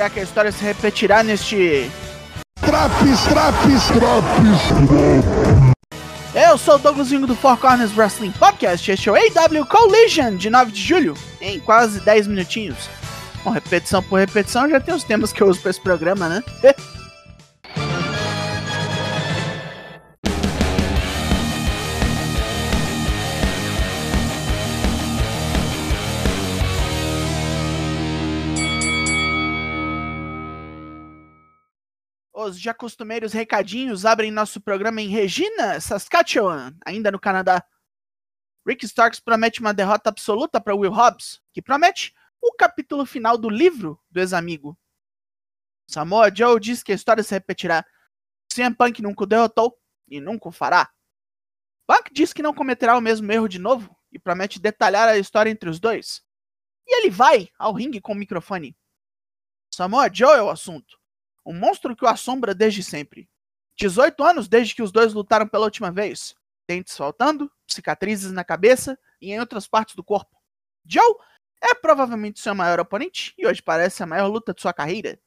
Será que a história se repetirá neste. Traps, traps, traps. Eu sou o Douglasinho do Four Corners Wrestling Podcast. Este é o AW Collision de 9 de julho, em quase 10 minutinhos. Bom, repetição por repetição, já tem os temas que eu uso para esse programa, né? Os já costumeiros recadinhos abrem nosso programa em Regina, Saskatchewan, ainda no Canadá. Rick Starks promete uma derrota absoluta para Will Hobbs, que promete o capítulo final do livro do ex-amigo. Samoa Joe diz que a história se repetirá. CM Punk nunca o derrotou e nunca o fará. Punk diz que não cometerá o mesmo erro de novo e promete detalhar a história entre os dois. E ele vai ao ringue com o microfone. Samoa Joe é o assunto. Um monstro que o assombra desde sempre. 18 anos desde que os dois lutaram pela última vez. Dentes faltando, cicatrizes na cabeça e em outras partes do corpo. Joe é provavelmente seu maior oponente e hoje parece a maior luta de sua carreira.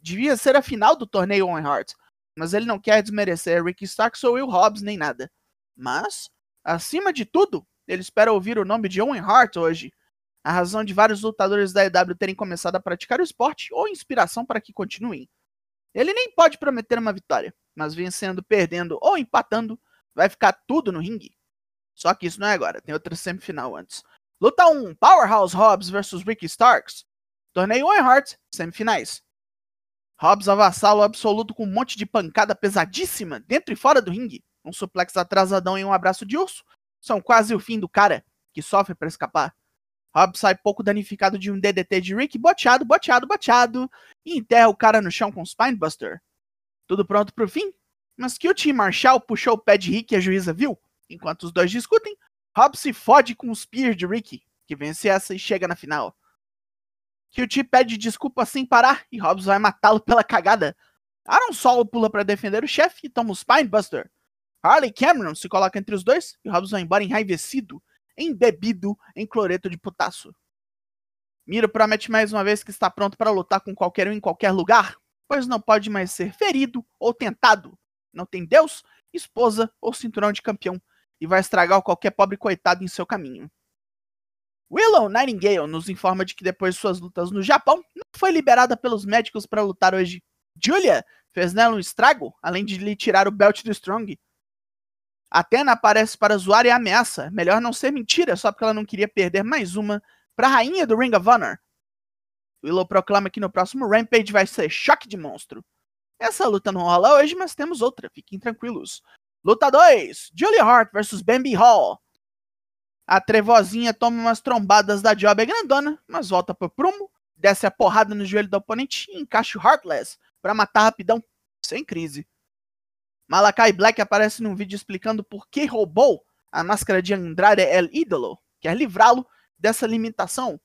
Devia ser a final do torneio Owen Hart, mas ele não quer desmerecer Ricky Starks ou Will Hobbs nem nada. Mas, acima de tudo, ele espera ouvir o nome de Owen Hart hoje. A razão de vários lutadores da EW terem começado a praticar o esporte ou inspiração para que continuem. Ele nem pode prometer uma vitória, mas vencendo, perdendo ou empatando, vai ficar tudo no ringue. Só que isso não é agora, tem outra semifinal antes. Luta 1: Powerhouse Hobbs vs Ricky Starks. Torneio Owen Hart, semifinais. Hobbs avassala o absoluto com um monte de pancada pesadíssima dentro e fora do ringue. Um suplex atrasadão e um abraço de urso são quase o fim do cara, que sofre para escapar. Hobbs sai pouco danificado de um DDT de Rick, boteado, boteado, boteado, e enterra o cara no chão com Spinebuster. Tudo pronto pro fim? Mas que o Tim Marshall puxou o pé de Rick e a juíza viu. Enquanto os dois discutem, Hobbs se fode com o Spear de Rick, que vence essa e chega na final. QT pede desculpa sem parar e Hobbs vai matá-lo pela cagada. Aaron Solo pula para defender o chefe e toma o Spinebuster. Harley Cameron se coloca entre os dois e Hobbs vai embora enraivecido, embebido em cloreto de potássio. Miro promete mais uma vez que está pronto para lutar com qualquer um em qualquer lugar, pois não pode mais ser ferido ou tentado. Não tem Deus, esposa ou cinturão de campeão e vai estragar qualquer pobre coitado em seu caminho. Willow Nightingale nos informa de que depois de suas lutas no Japão, não foi liberada pelos médicos para lutar hoje. Julia fez nela um estrago, além de lhe tirar o belt do Strong. Athena aparece para zoar e ameaça. Melhor não ser mentira, só porque ela não queria perder mais uma para a rainha do Ring of Honor. Willow proclama que no próximo Rampage vai ser choque de monstro. Essa luta não rola hoje, mas temos outra, fiquem tranquilos. Luta 2: Julia Hart vs Bambi Hall. A trevozinha toma umas trombadas da Job grandona, mas volta pro prumo, desce a porrada no joelho do oponente e encaixa o Heartless para matar rapidão, sem crise. Malakai Black aparece num vídeo explicando por que roubou a máscara de Andrade El Ídolo, quer livrá-lo dessa limitação.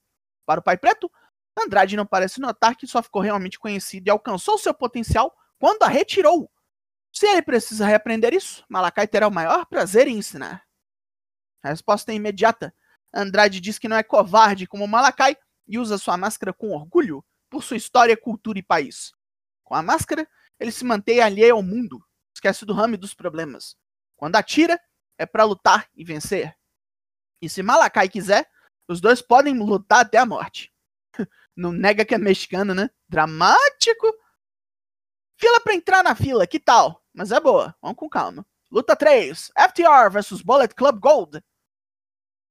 Para o Pai Preto, Andrade não parece notar que só ficou realmente conhecido e alcançou seu potencial quando a retirou. Se ele precisa reaprender isso, Malakai terá o maior prazer em ensinar. A resposta é imediata. Andrade diz que não é covarde como Malakai e usa sua máscara com orgulho por sua história, cultura e país. Com a máscara, ele se mantém alheio ao mundo, esquece do ramo e dos problemas. Quando atira, é para lutar e vencer. E se Malakai quiser, os dois podem lutar até a morte. Não nega que é mexicano, né? Dramático. Fila para entrar na fila, que tal? Mas é boa, vamos com calma. Luta 3: FTR vs Bullet Club Gold.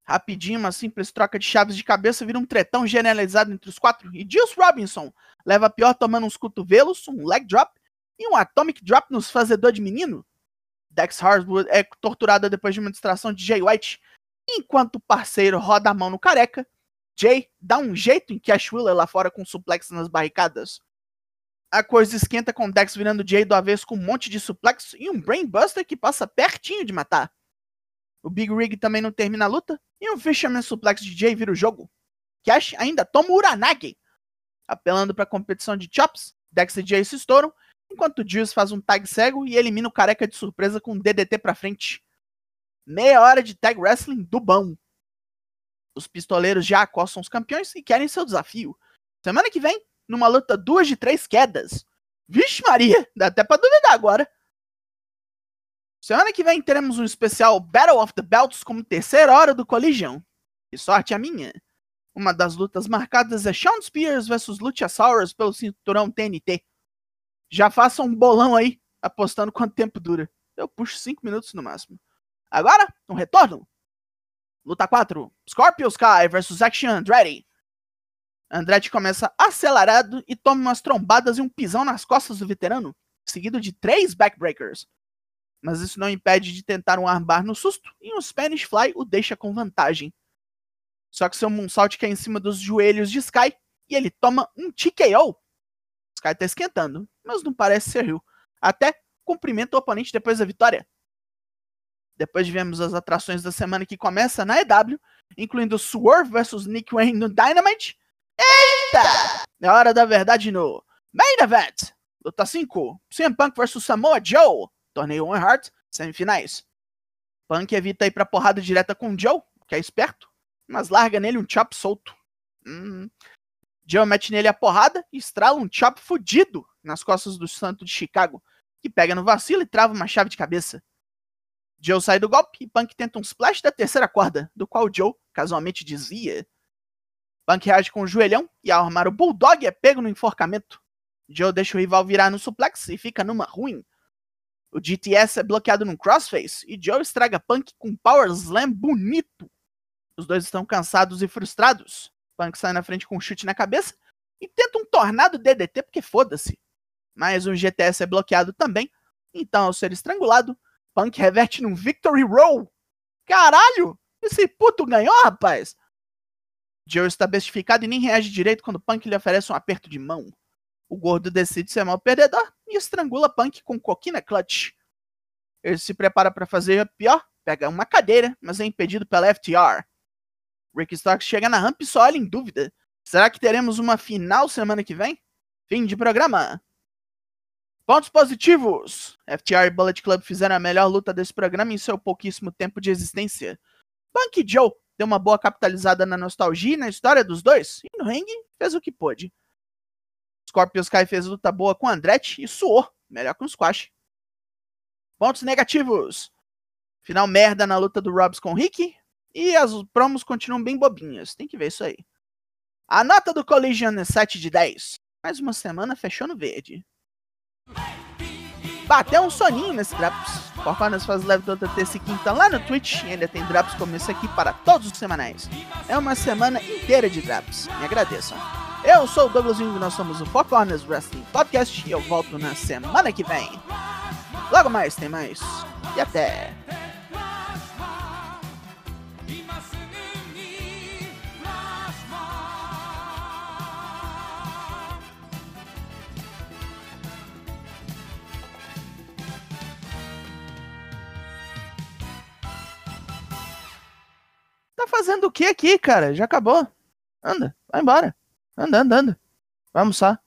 Rapidinho, uma simples troca de chaves de cabeça vira um tretão generalizado entre os quatro. E Juice Robinson leva a pior tomando uns cotovelos, um leg drop e um Atomic Drop nos fazedor de menino? Dex Hardwood é torturada depois de uma distração de Jay White, enquanto o parceiro roda a mão no careca. Jay dá um jeito em Cash Wheeler lá fora com suplex nas barricadas. A coisa esquenta com Dex virando Jay do avesso com um monte de suplex e um Brainbuster que passa pertinho de matar. O Big Rig também não termina a luta e um Fisherman Suplex de Jay vira o jogo. Cash ainda toma o Uranagi. Apelando para a competição de chops, Dex e Jay se estouram enquanto Juice faz um tag cego e elimina o careca de surpresa com um DDT pra frente. Meia hora de tag wrestling do bom. Os pistoleiros já acostam os campeões e querem seu desafio. Semana que vem, numa luta duas de três quedas. Vixe Maria, dá até pra duvidar agora. Semana que vem teremos um especial Battle of the Belts como terceira hora do Collision. Que sorte a minha. Uma das lutas marcadas é Shawn Spears versus Luchasaurus pelo cinturão TNT. Já faça um bolão aí, apostando quanto tempo dura. Eu puxo 5 minutos no máximo. Agora, um retorno. Luta 4. Scorpio Sky versus Action Andretti. Andretti começa acelerado e toma umas trombadas e um pisão nas costas do veterano, seguido de três backbreakers. Mas isso não impede de tentar um armbar no susto e um Spanish Fly o deixa com vantagem. Só que seu moonsault cai em cima dos joelhos de Sky e ele toma um TKO. Sky tá esquentando, mas não parece ser rio. Até cumprimenta o oponente depois da vitória. Depois vemos as atrações da semana que começa na EW, incluindo Swerve vs Nick Wayne no Dynamite. Eita! É hora da verdade no Main Event. Luta 5. CM Punk vs Samoa Joe. Torneio One Heart, semifinais. Punk evita ir pra porrada direta com Joe, que é esperto, mas larga nele um chop solto. Hum. Joe mete nele a porrada e estrala um chop fudido nas costas do Santo de Chicago, que pega no vacilo e trava uma chave de cabeça. Joe sai do golpe e Punk tenta um splash da terceira corda, do qual Joe casualmente dizia. Punk reage com o joelhão e ao armar o Bulldog é pego no enforcamento. Joe deixa o rival virar no suplex e fica numa ruim. O GTS é bloqueado num crossface e Joe estraga Punk com um power slam bonito. Os dois estão cansados e frustrados. Punk sai na frente com um chute na cabeça e tenta um tornado DDT porque foda-se. Mas o GTS é bloqueado também, então ao ser estrangulado, Punk reverte num Victory Roll. Caralho! Esse puto ganhou, rapaz! Joe está bestificado e nem reage direito quando Punk lhe oferece um aperto de mão. O gordo decide ser mal perdedor e estrangula Punk com coquina clutch. Ele se prepara para fazer pior, pega uma cadeira, mas é impedido pela FTR. Rick Starks chega na rampa e só olha em dúvida. Será que teremos uma final semana que vem? Fim de programa. Pontos positivos! FTR e Bullet Club fizeram a melhor luta desse programa em seu pouquíssimo tempo de existência. Punk Joe deu uma boa capitalizada na nostalgia e na história dos dois, e no ringue fez o que pôde. Scorpio Sky fez luta boa com Andretti e suou, melhor que um squash. Pontos negativos. Final merda na luta do Robs com Rick, e as promos continuam bem bobinhas, tem que ver isso aí. A nota do Collision é 7 de 10. Mais uma semana fechou no verde. Bateu um soninho nesse Drops. Corconas faz live toda terça e quinta lá no Twitch e ainda tem Drops como esse aqui para todos os semanais. É uma semana inteira de Drops. Me agradeçam. Eu sou o Douglas Wing, nós somos o Four Corners Wrestling Podcast e eu volto na semana que vem. Logo mais tem mais. E até! Tá fazendo o que aqui, cara? Já acabou. Anda, vai embora. Anda, anda, anda. Vai almoçar.